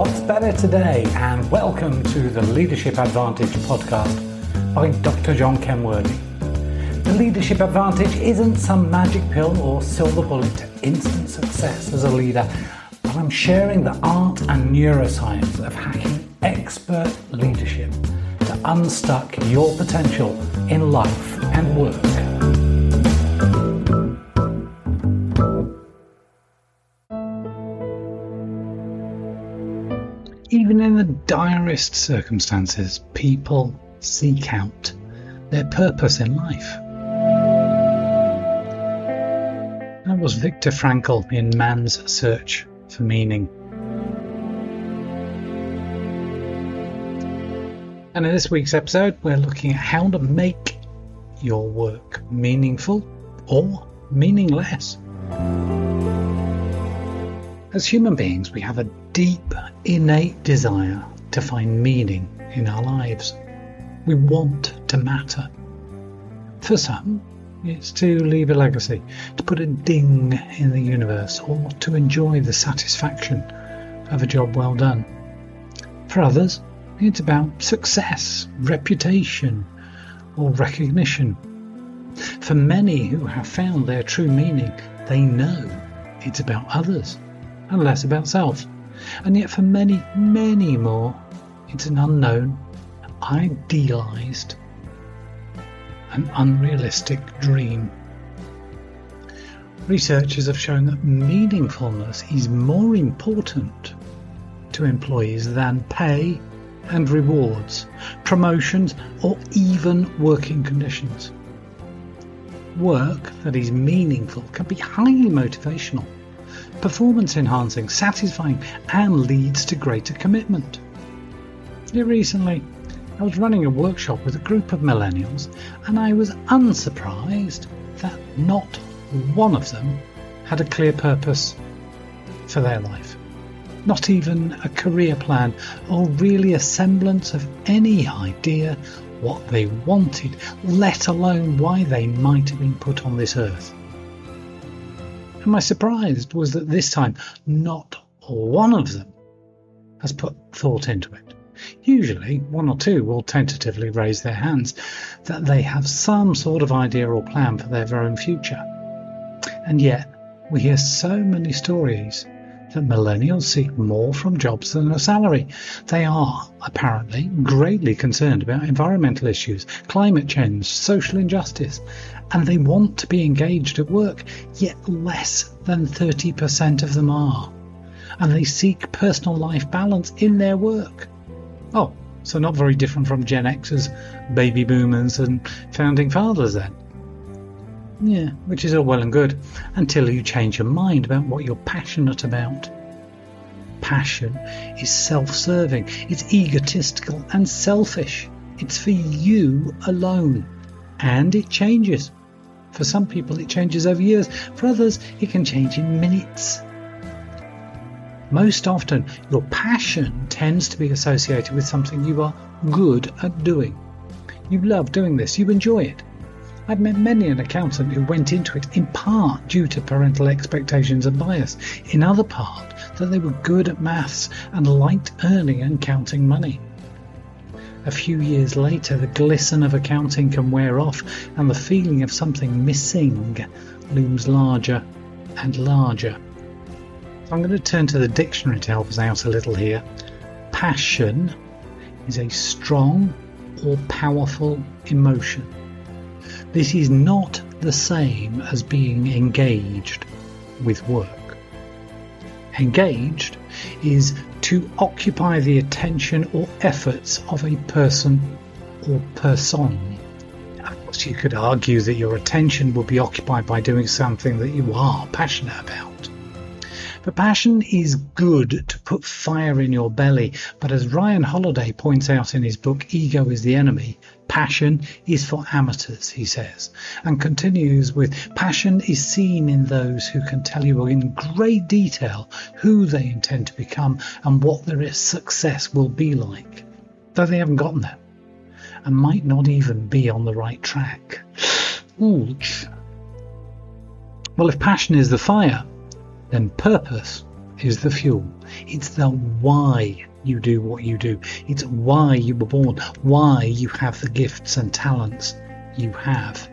What's better today? And welcome to the Leadership Advantage podcast by Dr. John Kenworthy. The Leadership Advantage isn't some magic pill or silver bullet to instant success as a leader, but I'm sharing the art and neuroscience of hacking expert leadership to unstuck your potential in life and work. Even in the direst circumstances, people seek out their purpose in life. That was Viktor Frankl in Man's Search for Meaning. And in this week's episode, we're looking at how to make your work meaningful or meaningless. As human beings, we have a deep, innate desire to find meaning in our lives. We want to matter. For some, it's to leave a legacy, to put a ding in the universe, or to enjoy the satisfaction of a job well done. For others, it's about success, reputation, or recognition. For many who have found their true meaning, they know it's about others and less about self. And yet, for many, many more, it's an unknown, idealized, and unrealistic dream. Researchers have shown that meaningfulness is more important to employees than pay and rewards, promotions, or even working conditions. Work that is meaningful can be highly motivational performance enhancing, satisfying, and leads to greater commitment. Recently, I was running a workshop with a group of millennials, and I was unsurprised that not one of them had a clear purpose for their life. Not even a career plan, or really a semblance of any idea what they wanted, let alone why they might have been put on this earth. And my surprise was that this time not one of them has put thought into it. Usually, one or two will tentatively raise their hands that they have some sort of idea or plan for their own future. And yet, we hear so many stories that millennials seek more from jobs than a salary. They are, apparently, greatly concerned about environmental issues, climate change, social injustice, and they want to be engaged at work, yet less than 30% of them are. And they seek personal life balance in their work. Oh, so not very different from Gen X's, baby boomers, and founding fathers then. Yeah, which is all well and good until you change your mind about what you're passionate about. Passion is self serving, it's egotistical and selfish. It's for you alone. And it changes. For some people, it changes over years. For others, it can change in minutes. Most often, your passion tends to be associated with something you are good at doing. You love doing this, you enjoy it. I've met many an accountant who went into it in part due to parental expectations and bias, in other part that they were good at maths and liked earning and counting money. A few years later, the glisten of accounting can wear off and the feeling of something missing looms larger and larger. So I'm going to turn to the dictionary to help us out a little here. Passion is a strong or powerful emotion this is not the same as being engaged with work. Engaged is to occupy the attention or efforts of a person or person. Of course, you could argue that your attention will be occupied by doing something that you are passionate about. But passion is good to put fire in your belly. But as Ryan Holiday points out in his book Ego is the Enemy, passion is for amateurs, he says, and continues with passion is seen in those who can tell you in great detail who they intend to become and what their success will be like, though they haven't gotten there and might not even be on the right track. Well, if passion is the fire, then purpose is the fuel. It's the why you do what you do. It's why you were born, why you have the gifts and talents you have.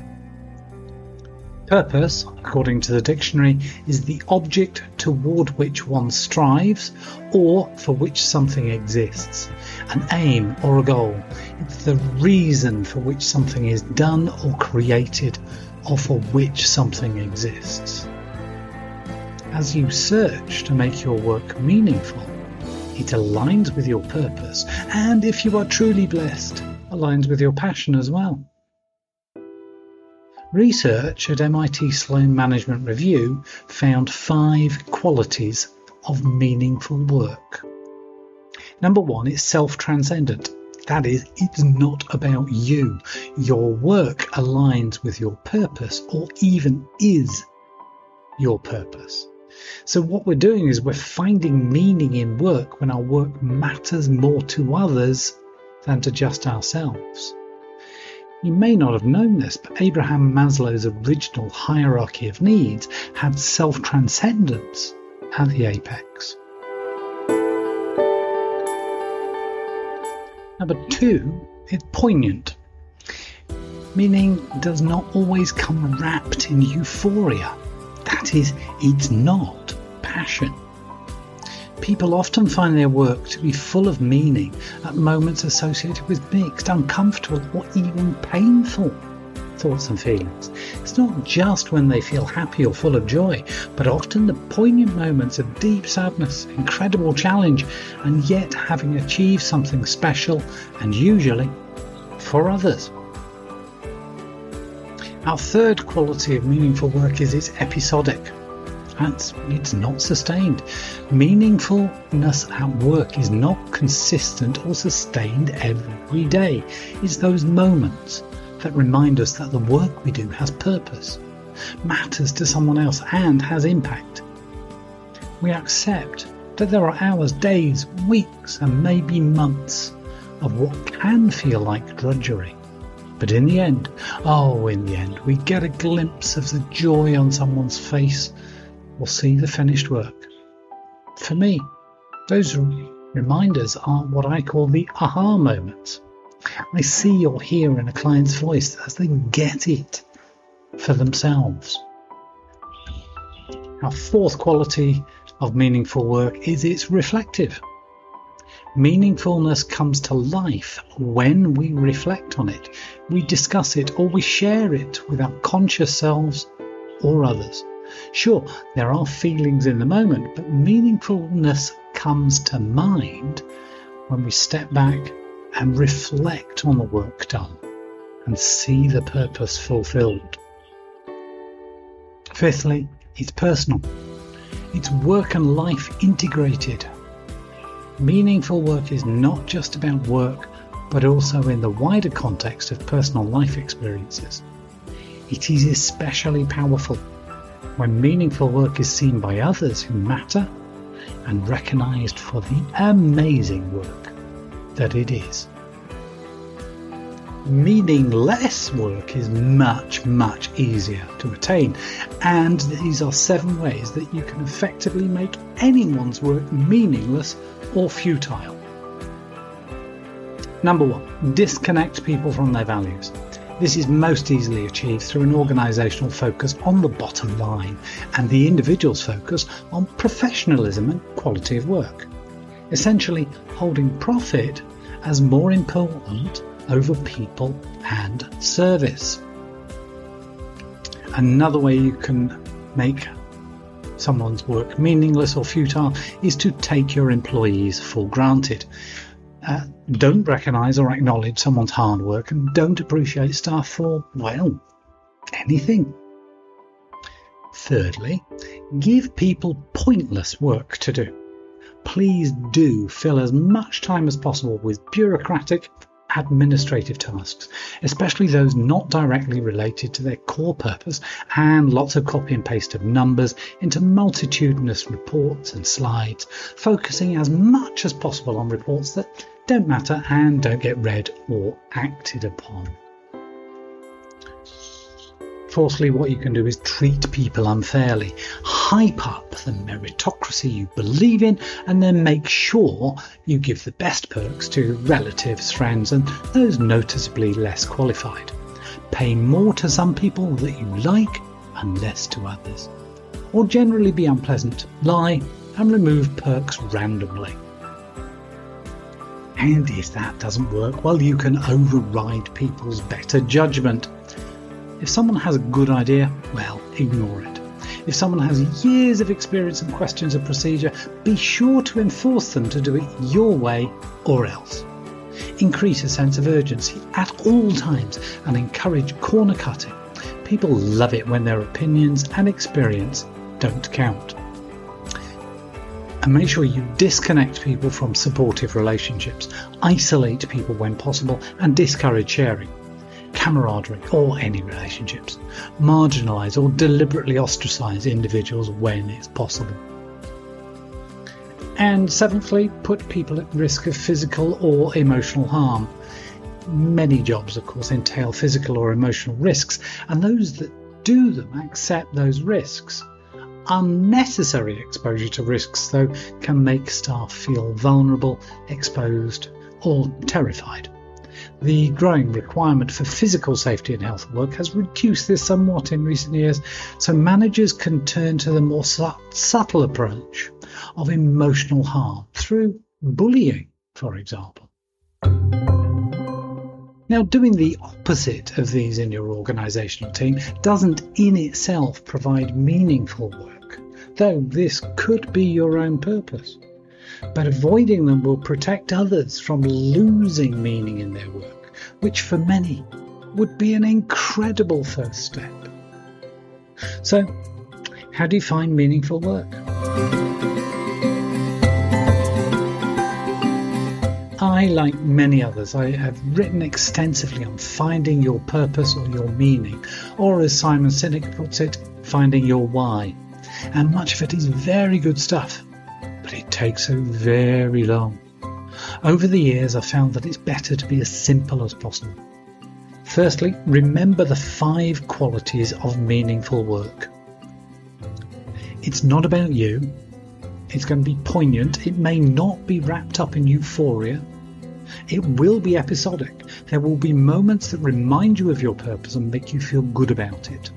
Purpose, according to the dictionary, is the object toward which one strives or for which something exists. An aim or a goal. It's the reason for which something is done or created or for which something exists. As you search to make your work meaningful, it aligns with your purpose and, if you are truly blessed, aligns with your passion as well. Research at MIT Sloan Management Review found five qualities of meaningful work. Number one it's self transcendent. That is, it's not about you. Your work aligns with your purpose or even is your purpose. So, what we're doing is we're finding meaning in work when our work matters more to others than to just ourselves. You may not have known this, but Abraham Maslow's original hierarchy of needs had self transcendence at the apex. Number two is poignant, meaning does not always come wrapped in euphoria. That is, it's not passion. People often find their work to be full of meaning at moments associated with mixed, uncomfortable, or even painful thoughts and feelings. It's not just when they feel happy or full of joy, but often the poignant moments of deep sadness, incredible challenge, and yet having achieved something special and usually for others. Our third quality of meaningful work is it's episodic. That's, it's not sustained. Meaningfulness at work is not consistent or sustained every day. It's those moments that remind us that the work we do has purpose, matters to someone else, and has impact. We accept that there are hours, days, weeks, and maybe months of what can feel like drudgery. But in the end, oh, in the end, we get a glimpse of the joy on someone's face or see the finished work. For me, those reminders are what I call the aha moments. I see or hear in a client's voice as they get it for themselves. Our fourth quality of meaningful work is it's reflective. Meaningfulness comes to life when we reflect on it, we discuss it, or we share it with our conscious selves or others. Sure, there are feelings in the moment, but meaningfulness comes to mind when we step back and reflect on the work done and see the purpose fulfilled. Fifthly, it's personal. It's work and life integrated Meaningful work is not just about work, but also in the wider context of personal life experiences. It is especially powerful when meaningful work is seen by others who matter and recognized for the amazing work that it is. Meaningless work is much, much easier to attain, and these are seven ways that you can effectively make anyone's work meaningless or futile. Number one, disconnect people from their values. This is most easily achieved through an organisational focus on the bottom line and the individual's focus on professionalism and quality of work. Essentially, holding profit as more important over people and service. Another way you can make someone's work meaningless or futile is to take your employees for granted. Uh, don't recognise or acknowledge someone's hard work and don't appreciate staff for, well, anything. Thirdly, give people pointless work to do. Please do fill as much time as possible with bureaucratic administrative tasks, especially those not directly related to their core purpose, and lots of copy and paste of numbers into multitudinous reports and slides, focusing as much as possible on reports that don't matter and don't get read or acted upon. Fourthly, what you can do is treat people unfairly. Hype up the meritocracy you believe in, and then make sure you give the best perks to relatives, friends, and those noticeably less qualified. Pay more to some people that you like and less to others. Or generally be unpleasant, lie, and remove perks randomly. And if that doesn't work, well, you can override people's better judgment. If someone has a good idea, well, ignore it. If someone has years of experience and questions a procedure, be sure to enforce them to do it your way or else. Increase a sense of urgency at all times and encourage corner cutting. People love it when their opinions and experience don't count. And make sure you disconnect people from supportive relationships, isolate people when possible, and discourage sharing camaraderie, or any relationships. Marginalise or deliberately ostracize individuals when it's possible. And seventhly, put people at risk of physical or emotional harm. Many jobs, of course, entail physical or emotional risks, and those that do them accept those risks. Unnecessary exposure to risks, though, can make staff feel vulnerable, exposed, or terrified. The growing requirement for physical safety and health work has reduced this somewhat in recent years, so managers can turn to the more su- subtle approach of emotional harm through bullying, for example. Now, doing the opposite of these in your organisational team doesn't in itself provide meaningful work, though this could be your own purpose but avoiding them will protect others from losing meaning in their work, which for many would be an incredible first step. So, how do you find meaningful work? I, like many others, I have written extensively on finding your purpose or your meaning, or as Simon Sinek puts it, finding your why. And much of it is very good stuff but it takes so very long. Over the years, I've found that it's better to be as simple as possible. Firstly, remember the five qualities of meaningful work. It's not about you. It's going to be poignant. It may not be wrapped up in euphoria. It will be episodic. There will be moments that remind you of your purpose and make you feel good about it.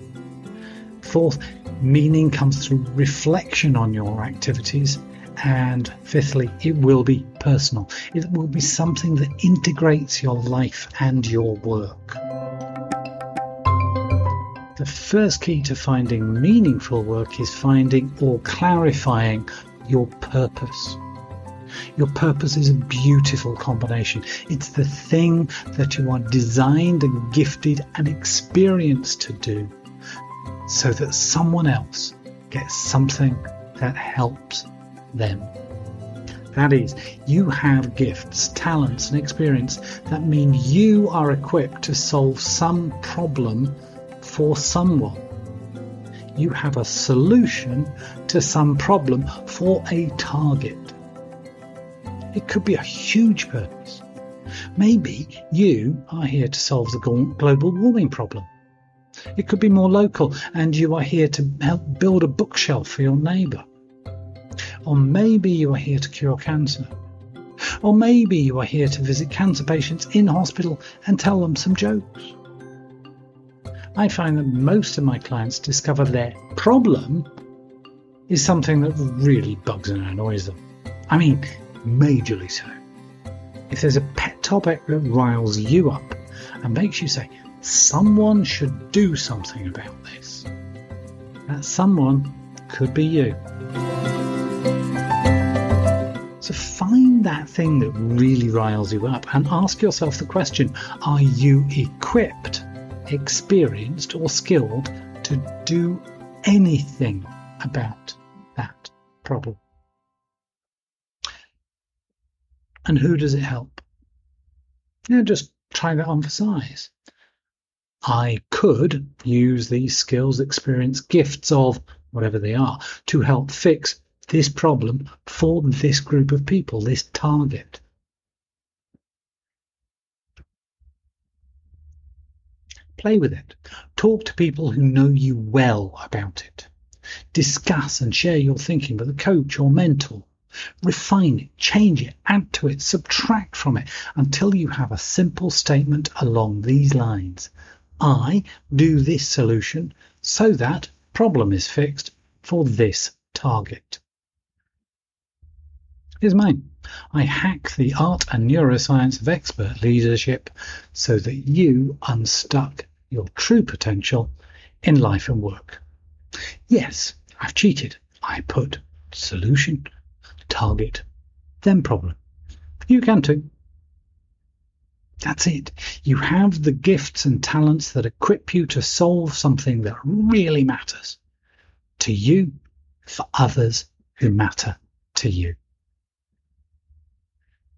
Fourth, meaning comes through reflection on your activities and fifthly, it will be personal. It will be something that integrates your life and your work. The first key to finding meaningful work is finding or clarifying your purpose. Your purpose is a beautiful combination. It's the thing that you are designed and gifted and experienced to do so that someone else gets something that helps them. That is, you have gifts, talents, and experience that mean you are equipped to solve some problem for someone. You have a solution to some problem for a target. It could be a huge purpose. Maybe you are here to solve the global warming problem. It could be more local, and you are here to help build a bookshelf for your neighbour. Or maybe you are here to cure cancer. Or maybe you are here to visit cancer patients in hospital and tell them some jokes. I find that most of my clients discover their problem is something that really bugs and annoys them. I mean, majorly so. If there's a pet topic that riles you up and makes you say, someone should do something about this, that someone could be you. So find that thing that really riles you up and ask yourself the question Are you equipped, experienced, or skilled to do anything about that problem? And who does it help? You just try that on for size. I could use these skills, experience, gifts of whatever they are to help fix this problem for this group of people, this target. Play with it. Talk to people who know you well about it. Discuss and share your thinking with a coach or mentor. Refine it, change it, add to it, subtract from it until you have a simple statement along these lines. I do this solution so that problem is fixed for this target. Here's mine. I hack the art and neuroscience of expert leadership so that you unstuck your true potential in life and work. Yes, I've cheated. I put solution, target, then problem. You can too. That's it. You have the gifts and talents that equip you to solve something that really matters to you, for others who matter to you.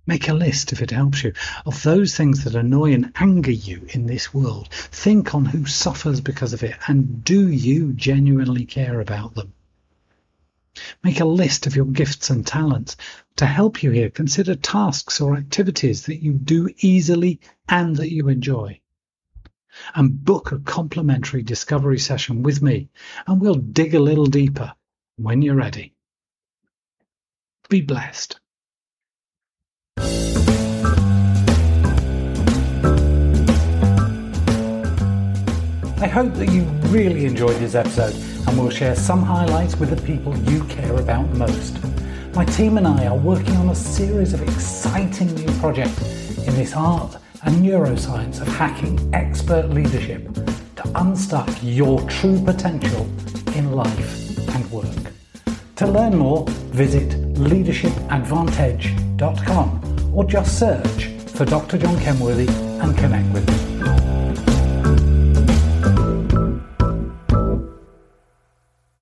Make a list, if it helps you, of those things that annoy and anger you in this world. Think on who suffers because of it, and do you genuinely care about them? Make a list of your gifts and talents. To help you here, consider tasks or activities that you do easily and that you enjoy. And book a complimentary discovery session with me, and we'll dig a little deeper when you're ready. Be blessed. I hope that you really enjoyed this episode and will share some highlights with the people you care about most. My team and I are working on a series of exciting new projects in this art and neuroscience of hacking expert leadership to unstuck your true potential in life and work. To learn more, visit leadershipadvantage.com or just search for Dr. John Kenworthy and connect with me.